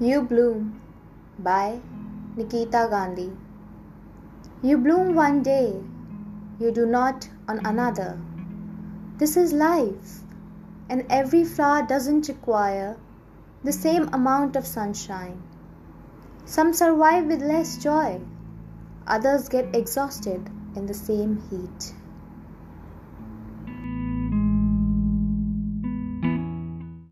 You Bloom by Nikita Gandhi. You bloom one day, you do not on another. This is life, and every flower doesn't require the same amount of sunshine. Some survive with less joy, others get exhausted in the same heat.